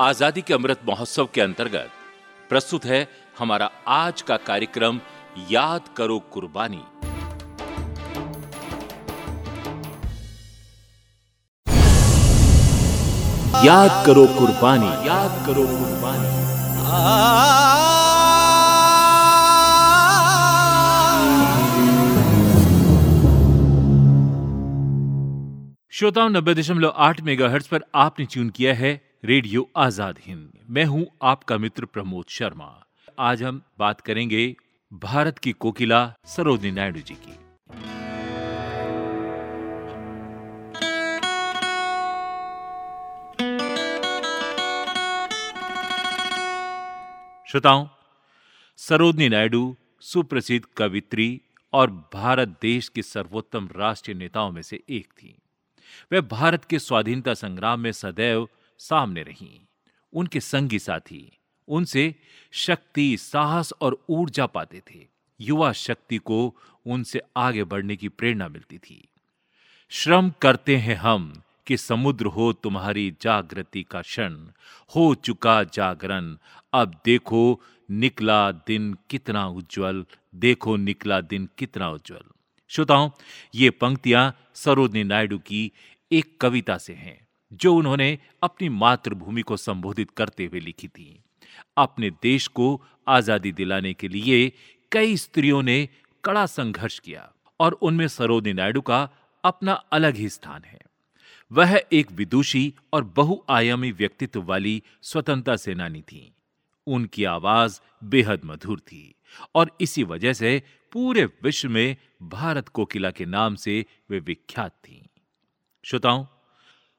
आज़ादी के अमृत महोत्सव के अंतर्गत प्रस्तुत है हमारा आज का कार्यक्रम, याद करो कुर्बानी। याद करो कुर्बानी। याद करो कुर्बानी। श्रोताओं, नब्बे दशमलव आठ मेगा पर आपने ट्यून किया है रेडियो आज़ाद हिंद। मैं हूँ आपका मित्र प्रमोद शर्मा। आज हम बात करेंगे भारत की कोकिला सरोजनी नायडू जी की। श्रोताओं, सरोजनी नायडू सुप्रसिद्ध कवित्री और भारत देश के सर्वोत्तम राष्ट्रीय नेताओं में से एक थी। वे भारत के स्वाधीनता संग्राम में सदैव सामने रहीं। उनके संगी साथी उनसे शक्ति, साहस और ऊर्जा पाते थे। युवा शक्ति को उनसे आगे बढ़ने की प्रेरणा मिलती थी। श्रम करते हैं हम कि समुद्र हो तुम्हारी जागृति का क्षण। हो चुका जागरण, अब देखो निकला दिन कितना उज्जवल। देखो निकला दिन कितना उज्जवल। श्रोताओं, ये पंक्तियाँ सरोजनी नायडू की एक कविता से हैं। जो उन्होंने अपनी मातृभूमि को संबोधित करते हुए लिखी थी। अपने देश को आज़ादी दिलाने के लिए कई स्त्रियों ने कड़ा संघर्ष किया और उनमें सरोजनी नायडू का अपना अलग ही स्थान है। वह एक विदुषी और बहुआयामी व्यक्तित्व वाली स्वतंत्रता सेनानी थी। उनकी आवाज़ बेहद मधुर थी और इसी वजह से पूरे विश्व में भारत कोकिला के नाम से वे विख्यात थी। श्रोताओं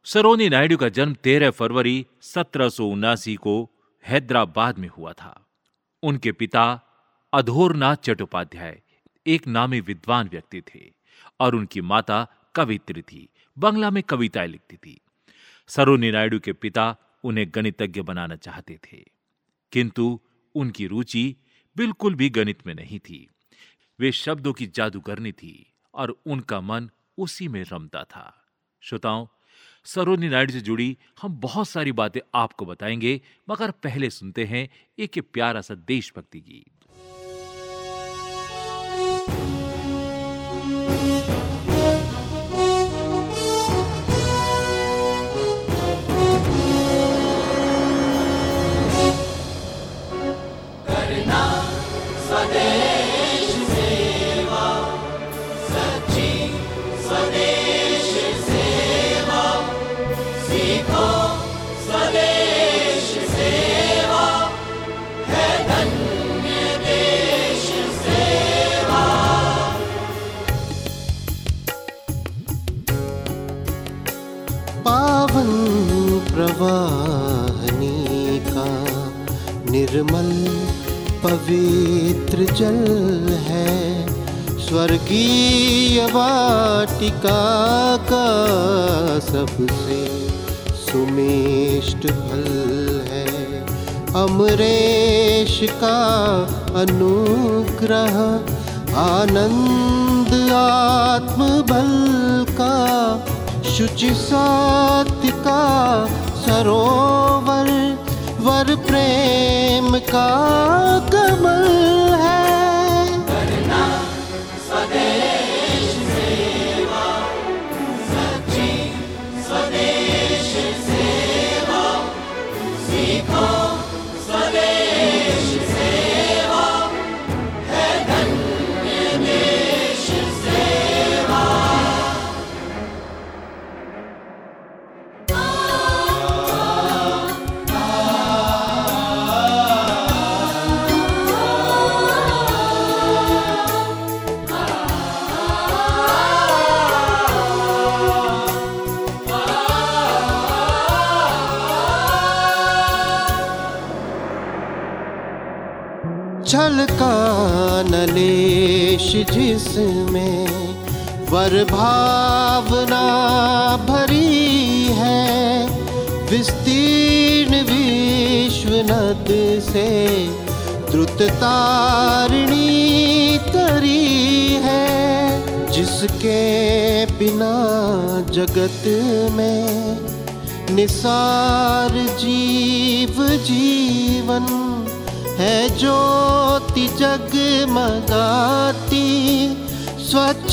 सरोनी नायडू का जन्म 13 फरवरी सत्रह को हैदराबाद में हुआ था। उनके पिता अधोरनाथ चट्टोपाध्याय एक नामी विद्वान व्यक्ति थे और उनकी माता कवित्री थी, बंगला में कविताएँ लिखती थी। सरोनी नायडू के पिता उन्हें गणितज्ञ बनाना चाहते थे, किंतु उनकी रुचि बिल्कुल भी गणित में नहीं थी। वे शब्दों की जादूगरनी थी और उनका मन उसी में रमता था। श्रोताओं सरोनी नायडू से जुड़ी हम बहुत सारी बातें आपको बताएँगे, मगर पहले सुनते हैं एक प्यारा सा देशभक्ति गीत। जल है। स्वर्गीय वाटिका का सबसे सुमिष्ट फल है। अमरेश का अनुग्रह, आनंद आत्म बल का, शुचि सात्य का सरोवर, वर प्रेम का कमल नलेश जिसमें भावना भरी है, विस्तीर्ण विश्व नद से द्रुत तारिणी तरी है, जिसके बिना जगत में निसार जीव जीवन है, ज्योति जगमगाती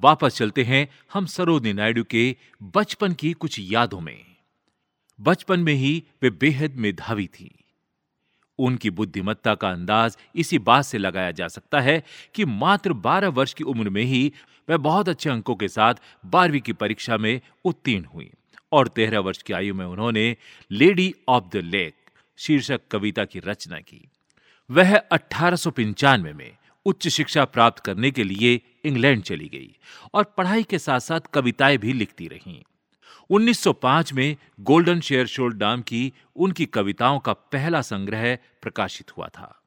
वापस चलते हैं हम सरोजनी नायडू के बचपन की कुछ यादों में। बचपन में ही वे बेहद मेधावी थी। उनकी बुद्धिमत्ता का अंदाज इसी बात से लगाया जा सकता है कि मात्र 12 वर्ष की उम्र में ही वह बहुत अच्छे अंकों के साथ बारहवीं की परीक्षा में उत्तीर्ण हुई और तेरह वर्ष की आयु में उन्होंने लेडी ऑफ़ द लेक शीर्षक कविता की रचना की। वह अठारह सौ पंचानवे में उच्च शिक्षा प्राप्त करने के लिए इंग्लैंड चली गई और पढ़ाई के साथ साथ कविताएँ भी लिखती रहीं। 1905 में गोल्डन शेयर शोल्ड नाम की उनकी कविताओं का पहला संग्रह प्रकाशित हुआ था।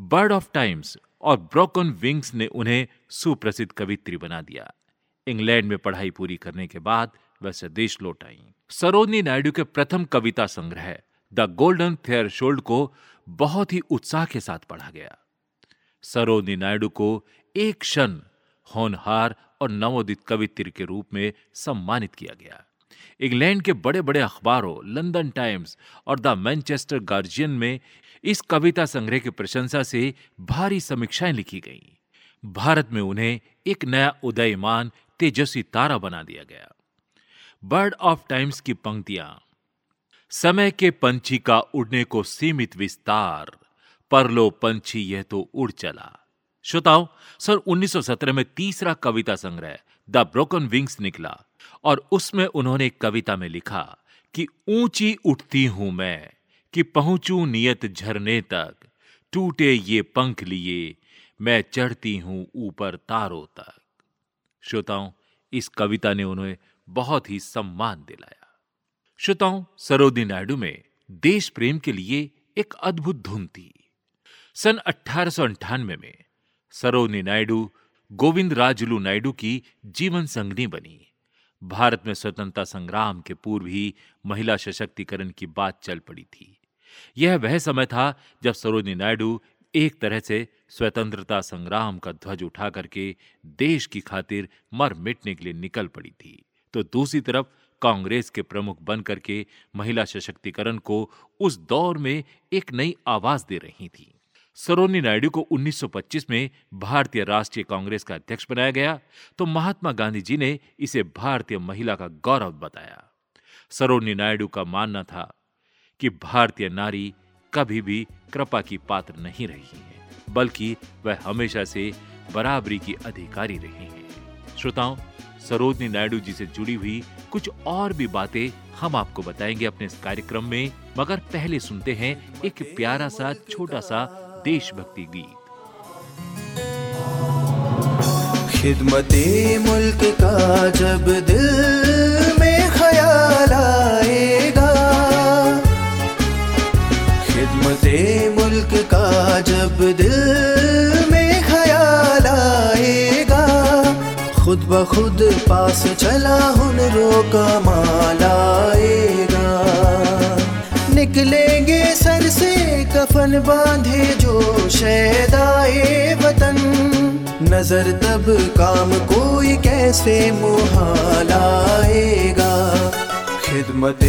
बर्ड ऑफ़ टाइम्स और ब्रोकन विंग्स ने उन्हें सुप्रसिद्ध कवित्री बना दिया। इंग्लैंड में पढ़ाई पूरी करने के बाद वह स्वदेश लौट आई। सरोजनी नायडू के प्रथम कविता संग्रह, द गोल्डन थेयर शोल्ड को बहुत ही उत्साह के साथ पढ़ा गया। सरोजनी नायडू को एक क्षण होनहार और नवोदित कवित्र के रूप में सम्मानित किया गया। इंग्लैंड के बड़े बड़े अखबारों, लंदन टाइम्स और द मैनचेस्टर गार्जियन में इस कविता संग्रह की प्रशंसा से भारी समीक्षाएँ लिखी गईं। भारत में उन्हें एक नया उदयमान, तेजस्वी तारा बना दिया गया। बर्ड ऑफ़ टाइम्स की पंक्तियाँ, समय के पंछी का उड़ने को सीमित विस्तार परलो पंछी यह तो उड़ चला। श्रोताओं सन 1917 में तीसरा कविता संग्रह, द ब्रोकन विंग्स, निकला। और उसमें उन्होंने कविता में लिखा कि, ऊँची उठती हूँ मैं कि पहुंचू नियत झरने तक। टूटे ये पंख लिए, मैं चढ़ती हूँ ऊपर तारों तक। श्रोताओं, इस कविता ने उन्हें बहुत ही सम्मान दिलाया। श्रोताओं सरोदी नायडू में देश प्रेम के लिए एक अद्भुत धुन थी। सन अठारह में सरोजनी नायडू, गोविंद राजुलू नायडू की जीवन संगनी बनी। भारत में स्वतंत्रता संग्राम के पूर्व ही महिला सशक्तिकरण की बात चल पड़ी थी। यह वह समय था जब सरोजनी नायडू एक तरह से स्वतंत्रता संग्राम का ध्वज उठा करके देश की खातिर मर मिटने के लिए निकल पड़ी थी। तो दूसरी तरफ़ कांग्रेस के प्रमुख बन करके महिला सशक्तिकरण को उस दौर में एक नई आवाज़ दे रही थी। सरोनी नायडू को 1925 में भारतीय राष्ट्रीय कांग्रेस का अध्यक्ष बनाया गया तो महात्मा गांधी जी ने इसे भारतीय महिला का गौरव बताया। सरोनी नायडू का मानना था कि भारतीय नारी कभी भी कृपा की पात्र नहीं रही है, बल्कि वह हमेशा से बराबरी की अधिकारी रही है। श्रोताओं सरोजनी नायडू जी से जुड़ी हुई कुछ और भी बातें हम आपको बताएँगे अपने इस कार्यक्रम में, मगर पहले सुनते हैं एक प्यारा सा, छोटा सा देशभक्ति गीत। खिदमत मुल्क का जब दिल में ख्याल आएगा। खिदमत मुल्क का जब दिल में ख्याल आएगा। खुद ब खुद पास चला हुनरों का माल आएगा। निकलेंगे सर से कफन बांधे जो शैदाए वतन। नज़र तब काम कोई कैसे मुहालाएगा? खिदमत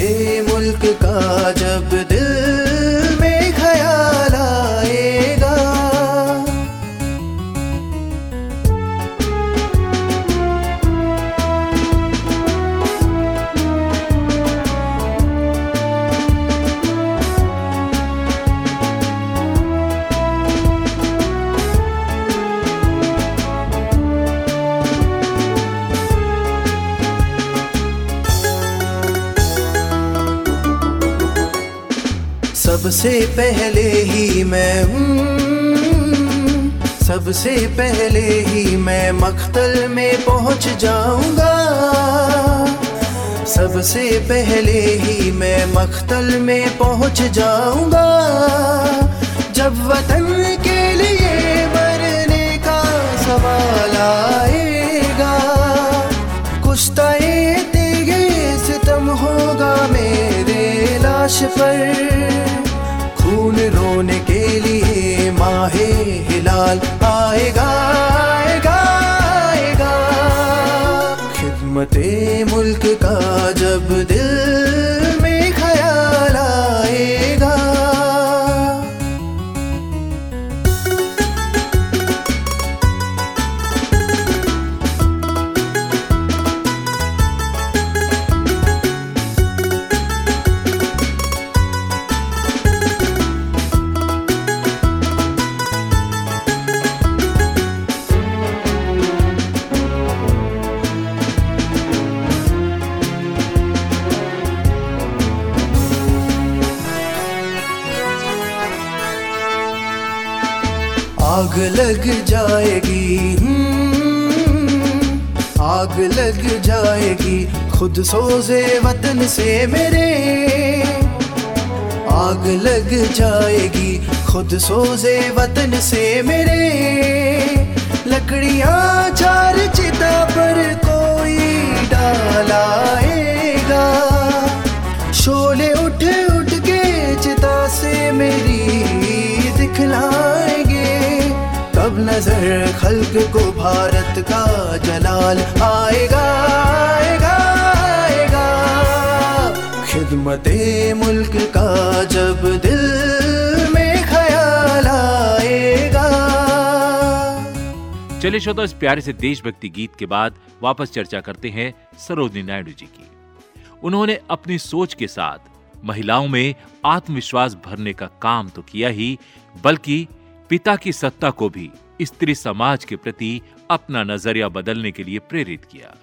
मुल्क का जब दिल सबसे पहले ही मैं हम्म, सबसे पहले ही मैं मख्तल में पहुँच जाऊँगा। सबसे पहले ही मैं मख्तल में पहुँच जाऊँगा। जब वतन के लिए मरने का सवाल आएगा, कुश्ताए तेगे सितम होगा मेरे लाश पर। खून रोने के लिए माहे हिलाल। आएगा आएगा आएगा। खिदमते मुल्क खुद सोजे वतन से मेरे लकड़ियाँ चार चिता पर कोई डालाएगा। शोले उठ उठ के चिता से मेरी दिखलाएँगे। तब नज़र खल्क को भारत का जलाल आएगा आएगा आएगा। खिदमते मुल्क का जब दिल चलिए श्रोता इस प्यारे से देशभक्ति गीत के बाद वापस चर्चा करते हैं सरोजनी नायडू जी की। उन्होंने अपनी सोच के साथ महिलाओं में आत्मविश्वास भरने का काम तो किया ही, बल्कि पिता की सत्ता को भी स्त्री समाज के प्रति अपना नज़रिया बदलने के लिए प्रेरित किया।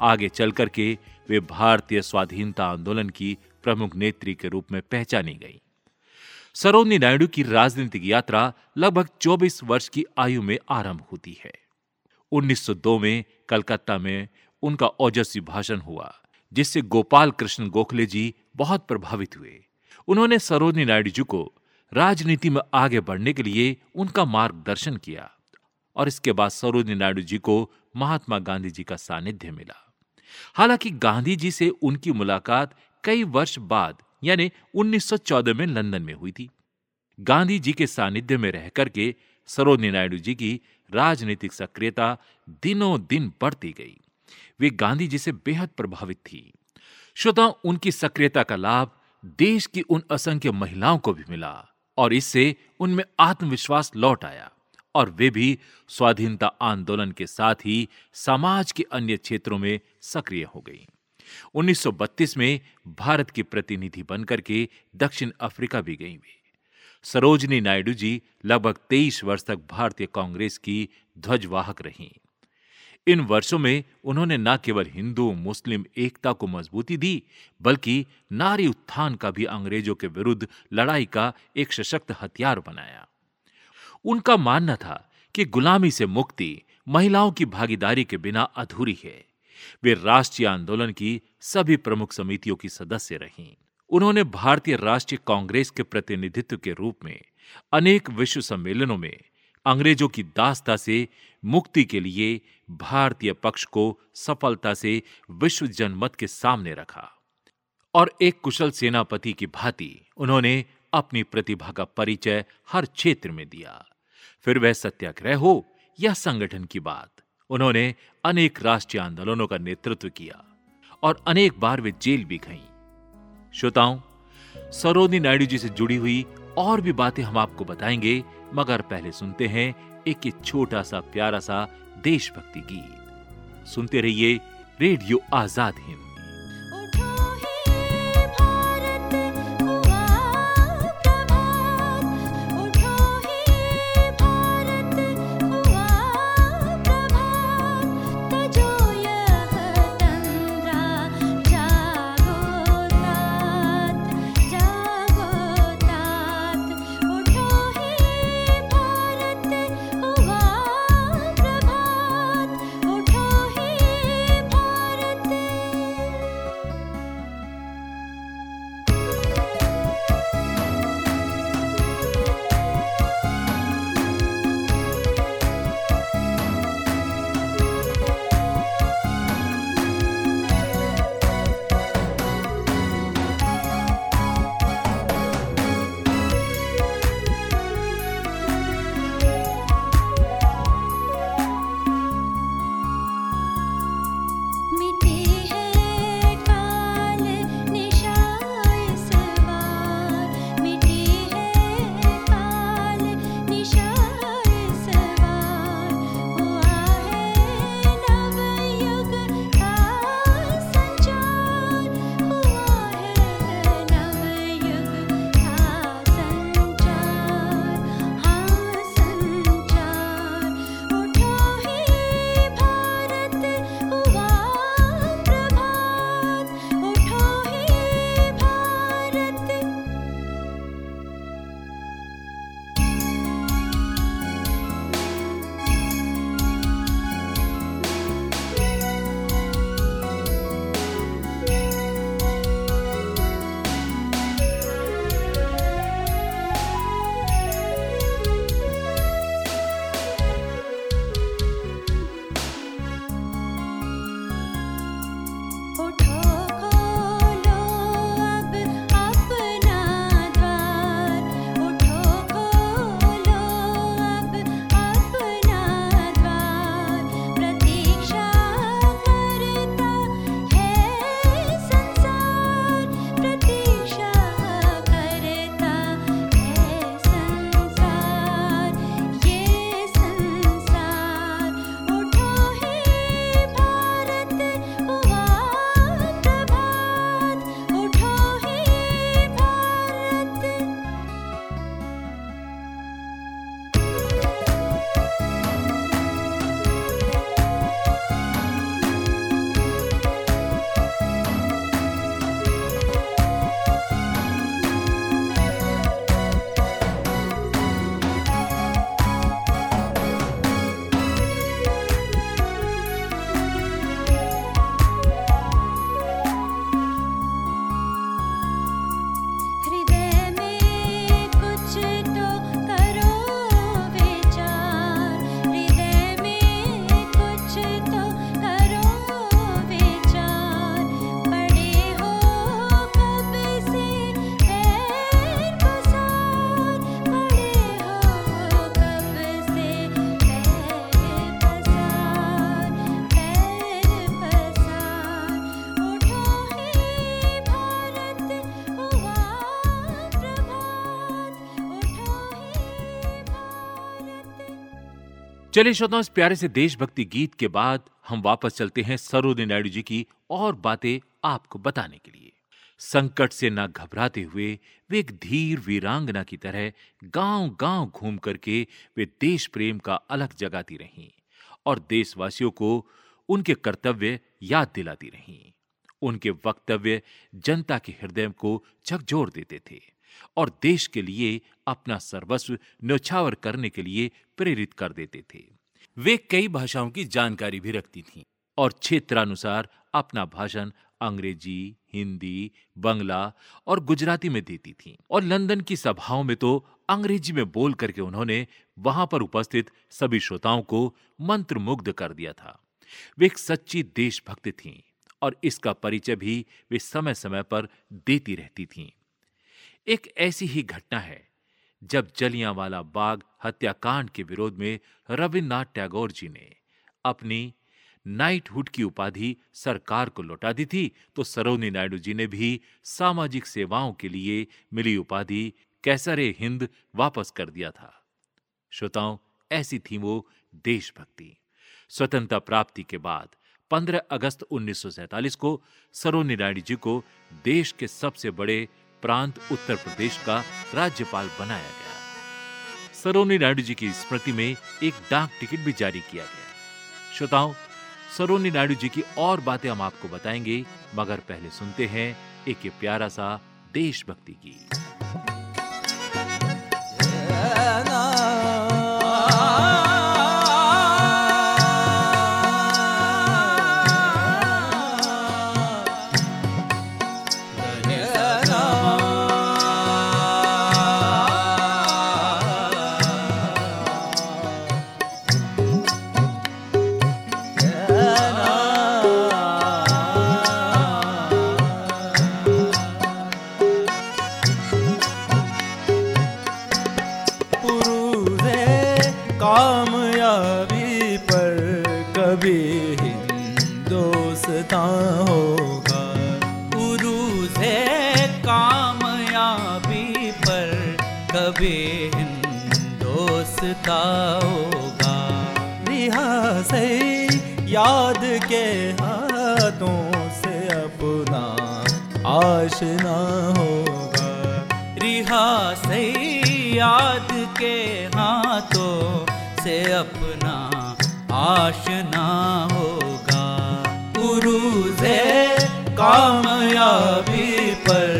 आगे चल करके वे भारतीय स्वाधीनता आंदोलन की प्रमुख नेत्री के रूप में पहचानी गई। सरोजनी नायडू की राजनीतिक यात्रा लगभग 24 वर्ष की आयु में आरंभ होती है। 1902 में कलकत्ता में उनका ओजस्वी भाषण हुआ, जिससे गोपाल कृष्ण गोखले जी बहुत प्रभावित हुए। उन्होंने सरोजनी नायडू जी को राजनीति में आगे बढ़ने के लिए उनका मार्गदर्शन किया और इसके बाद सरोजनी नायडू जी को महात्मा गांधी जी का सानिध्य मिला। हालाँकि गांधी जी से उनकी मुलाकात कई वर्ष बाद यानी 1914 में लंदन में हुई थी। गांधी जी के सानिध्य में रह करके सरोजनी नायडू जी की राजनीतिक सक्रियता दिनों दिन बढ़ती गई। वे गांधी जी से बेहद प्रभावित थी। श्रोता उनकी सक्रियता का लाभ देश की उन असंख्य महिलाओं को भी मिला और इससे उनमें आत्मविश्वास लौट आया और वे भी स्वाधीनता आंदोलन के साथ ही समाज के अन्य क्षेत्रों में सक्रिय हो गई। 1932 में भारत की प्रतिनिधि बनकर के दक्षिण अफ्रीका भी गई वे। सरोजनी नायडू जी लगभग 23 वर्ष तक भारतीय कांग्रेस की ध्वजवाहक रहीं। इन वर्षों में उन्होंने न केवल हिंदू, मुस्लिम एकता को मजबूती दी, बल्कि नारी उत्थान का भी अंग्रेज़ों के विरुद्ध लड़ाई का एक सशक्त हथियार बनाया। उनका मानना था कि गुलामी से मुक्ति महिलाओं की भागीदारी के बिना अधूरी है। वे राष्ट्रीय आंदोलन की सभी प्रमुख समितियों की सदस्य रहीं। उन्होंने भारतीय राष्ट्रीय कांग्रेस के प्रतिनिधित्व के रूप में अनेक विश्व सम्मेलनों में अंग्रेज़ों की दासता से मुक्ति के लिए भारतीय पक्ष को सफलता से विश्व जनमत के सामने रखा। और एक कुशल सेनापति की भांति उन्होंने अपनी प्रतिभा का परिचय हर क्षेत्र में दिया। फिर वह सत्याग्रह हो या संगठन की बात उन्होंने अनेक राष्ट्रीय आंदोलनों का नेतृत्व किया और अनेक बार वे जेल भी गईं। श्रोताओं सरोदी नायडू जी से जुड़ी हुई और भी बातें हम आपको बताएँगे, मगर पहले सुनते हैं एक छोटा सा प्यारा सा देशभक्ति गीत। सुनते रहिए रेडियो आज़ाद हिंद। चलिए श्रोताओं, इस प्यारे से देशभक्ति गीत के बाद हम वापस चलते हैं सरोजिनी नायडू जी की और बातें आपको बताने के लिए। संकट से ना घबराते हुए वे एक धीर वीरांगना की तरह गाँव गाँव घूम करके वे देश प्रेम का अलग जगाती रहीं और देशवासियों को उनके कर्तव्य याद दिलाती रहीं। उनके वक्तव्य जनता के हृदय को झकझोर देते थे। और देश के लिए अपना सर्वस्व न्यौछावर करने के लिए प्रेरित कर देते थे। वे कई भाषाओं की जानकारी भी रखती थीं और क्षेत्रानुसार अपना भाषण अंग्रेज़ी, हिंदी, बंगला और गुजराती में देती थीं। और लंदन की सभाओं में तो अंग्रेज़ी में बोल करके उन्होंने वहाँ पर उपस्थित सभी श्रोताओं को मंत्रमुग्ध कर दिया था। वे एक सच्ची देशभक्त थीं और इसका परिचय भी वे समय समय पर देती रहती थीं। एक ऐसी ही घटना है, जब जलियांवाला बाग हत्याकांड के विरोध में रविन्द्रनाथ टैगोर जी ने अपनी नाइटहुड की उपाधि सरकार को लौटा दी थी तो सरोजिनी नायडू जी ने भी सामाजिक सेवाओं के लिए मिली उपाधि कैसरे हिंद वापस कर दिया था। श्रोताओं, ऐसी थी वो देशभक्ति। स्वतंत्रता प्राप्ति के बाद 15 अगस्त 1947 को सरोजिनी नायडू जी को देश के सबसे बड़े प्रांत उत्तर प्रदेश का राज्यपाल बनाया गया। सरोनी नायडू जी की स्मृति में एक डाक टिकट भी जारी किया गया। श्रोताओं, सरोनी नायडू जी की और बातें हम आपको बताएँगे, मगर पहले सुनते हैं एक प्यारा सा देशभक्ति गीत। हिंदोस्ता रिहा रिहासे याद के हाथों से अपना आशना होगा। रिहा से याद के हाथों से अपना आशना होगा। गुरु से कामयाबी पर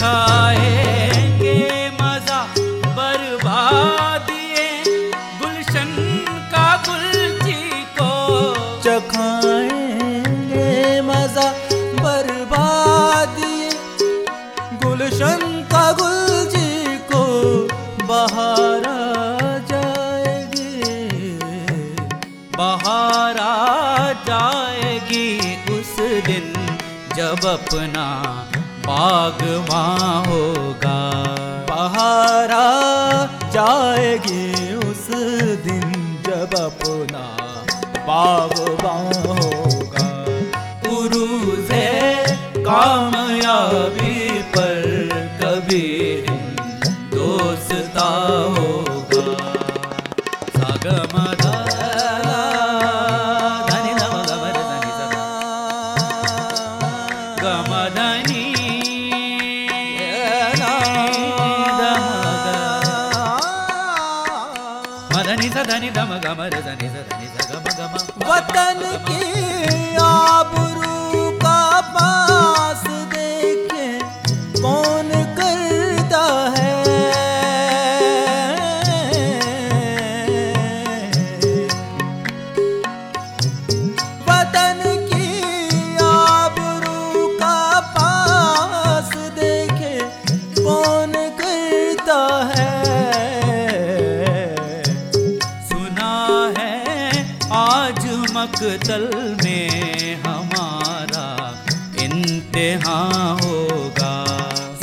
चखाएँगे मज़ा बर्बादिए गुलशन का गुलची को। चखाएँगे मज़ा, बर्बादी गुलशन का गुलजी को। बहार जाएगी बहार जाएगी उस दिन जब अपना बागवा होगा पहारा जाएगी उस दिन जब अपना बागबां होगा से कामयाबी पर में हमारा इंतहा होगा।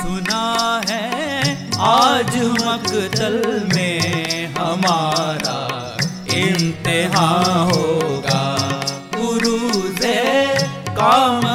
सुना है आज मकतल में हमारा इंतहा होगा। गुरु से कामयाबी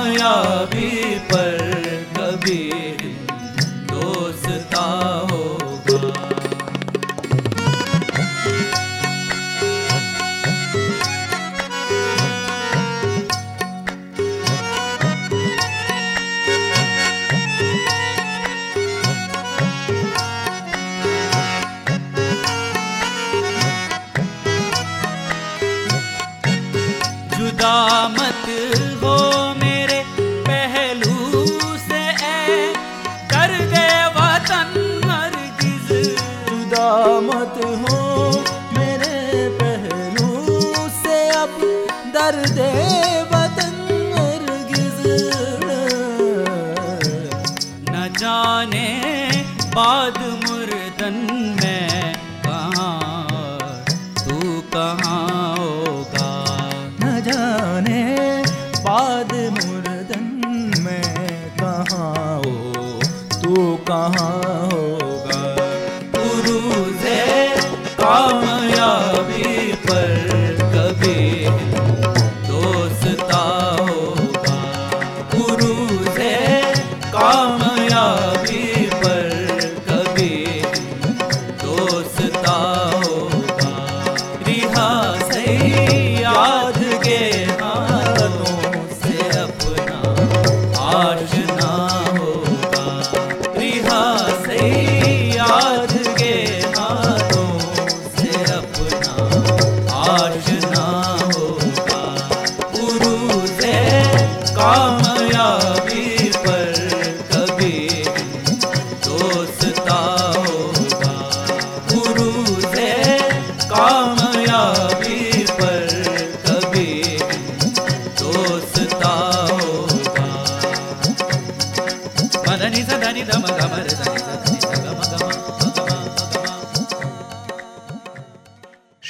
Ramad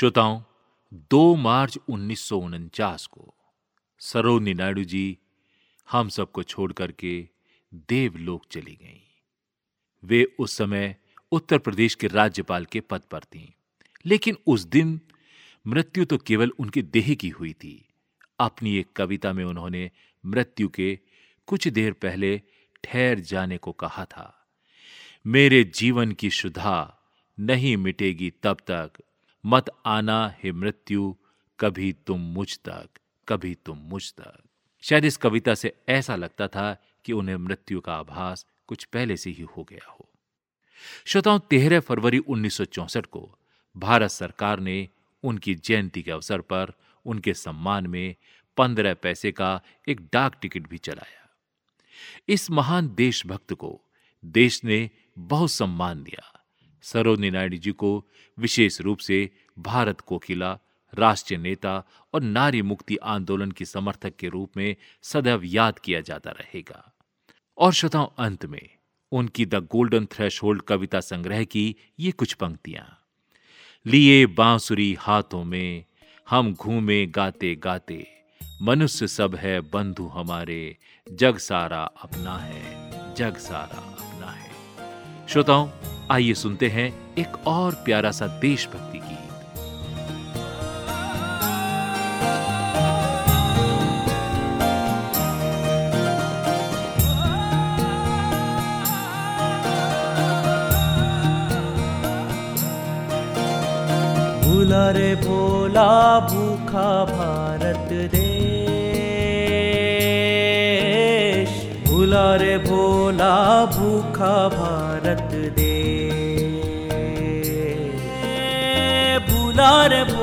श्रोताओं 2 मार्च उन्नीस सौ उनचास को सरोजनी नायडू जी हम सबको छोड़ करके देवलोक चली गईं। वे उस समय उत्तर प्रदेश के राज्यपाल के पद पर थीं, लेकिन उस दिन मृत्यु तो केवल उनके देह की हुई थी। अपनी एक कविता में उन्होंने मृत्यु के कुछ देर पहले ठहर जाने को कहा था, मेरे जीवन की शुद्धा नहीं मिटेगी तब तक मत आना हे मृत्यु, कभी तुम मुझ तक, कभी तुम मुझ तक। शायद इस कविता से ऐसा लगता था कि उन्हें मृत्यु का आभास कुछ पहले से ही हो गया हो। श्रोताओं, तेरह फरवरी 1964 को भारत सरकार ने उनकी जयंती के अवसर पर उनके सम्मान में पंद्रह पैसे का एक डाक टिकट भी चलाया। इस महान देशभक्त को देश ने बहुत सम्मान दिया। सरोजनी नायडू जी को विशेष रूप से भारत कोकिला, राष्ट्रीय नेता और नारी मुक्ति आंदोलन की समर्थक के रूप में सदैव याद किया जाता रहेगा। और श्रोताओं, अंत में उनकी द गोल्डन थ्रेश कविता संग्रह की ये कुछ पंक्तियाँ। लिए बांसुरी हाथों में, हम घूमे गाते गाते, मनुष्य सब है, बंधु हमारे, जग सारा अपना है, जग सारा अपना है। श्रोताओं आइए सुनते हैं एक और प्यारा सा देशभक्ति गीत। भूला रे भोला भूखा भारत देश। भूला रे भोला भूखा भूला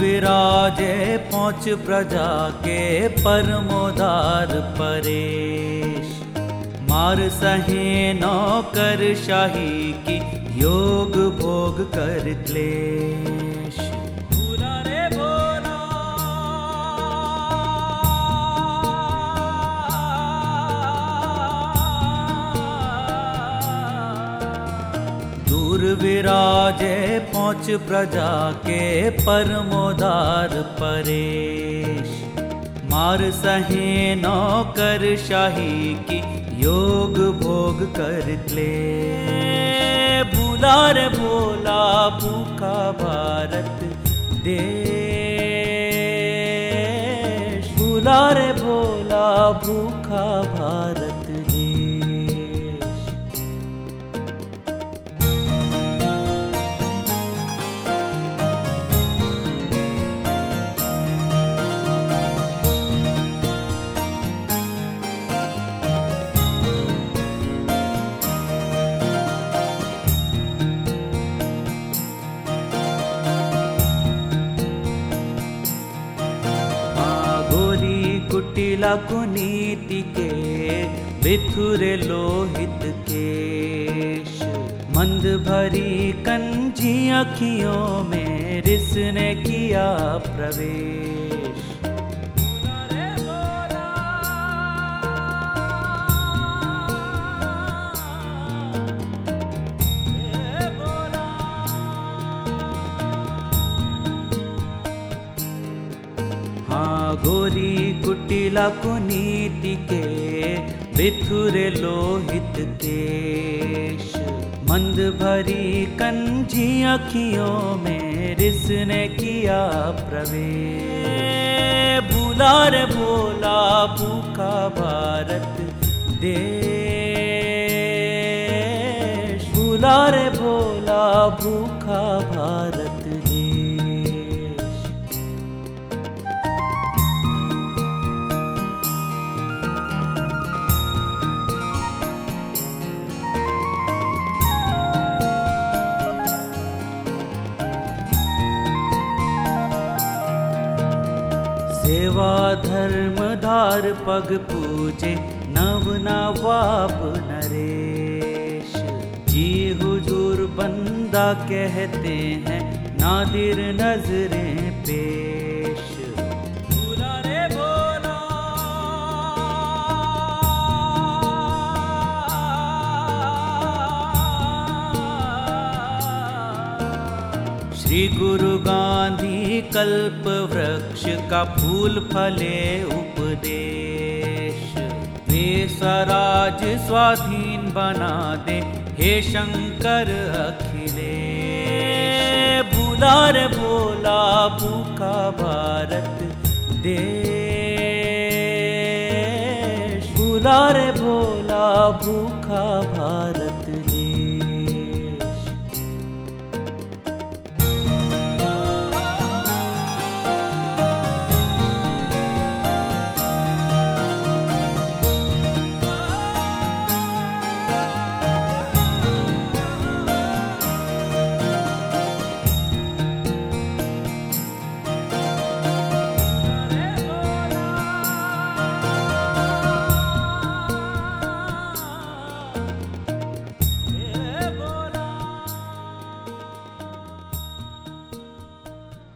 विराजे पहुँच प्रजा के परमोदार परेश। मार सहे नौकर शाही की योग भोग कर क्लेश। विराजे पहुँच प्रजा के परमोदार परेश। मार सहे नौकर शाही की, योग भोग कर ले भूला रे भोला भूखा भारत देश। भूला रे भोला भूखा भारत देश। कुनीति के बिथुरे लोहित केश। मंद भरी कंजी अखियों में रिसने किया प्रवेश। कुटिला कुनीति के बिथुरे लोहित केश। मंद भरी कंजी अखियों में रिसने किया प्रवेश। भूला रे भोला भूखा भारत देश। रे भोला भूखा भारत धर्म धार पग पूजे, नव नवाब नरेश। जी हुजूर बंदा कहते हैं, नादिर नज़रें पेश। श्री गुरु गांधी कल्प वृक्ष का फूल फले उपदेश। वे स्वराज स्वाधीन बना दे, हे शंकर अखिले भूला रे भोला भूखा भारत रे भोला भूखा भारत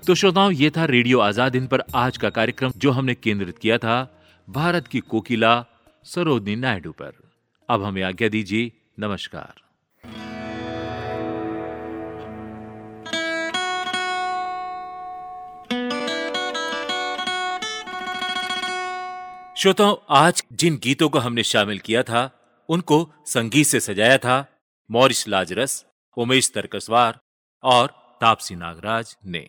तो श्रोताओं, ये था रेडियो आज़ाद इन पर आज का कार्यक्रम जो हमने केंद्रित किया था भारत की कोकिला सरोजनी नायडू पर। अब हमें आज्ञा दीजिए, नमस्कार। श्रोताओं, आज जिन गीतों को हमने शामिल किया था, उनको संगीत से सजाया था मॉरिस लाजरस, उमेश तरकसवार और तापसी नागराज ने।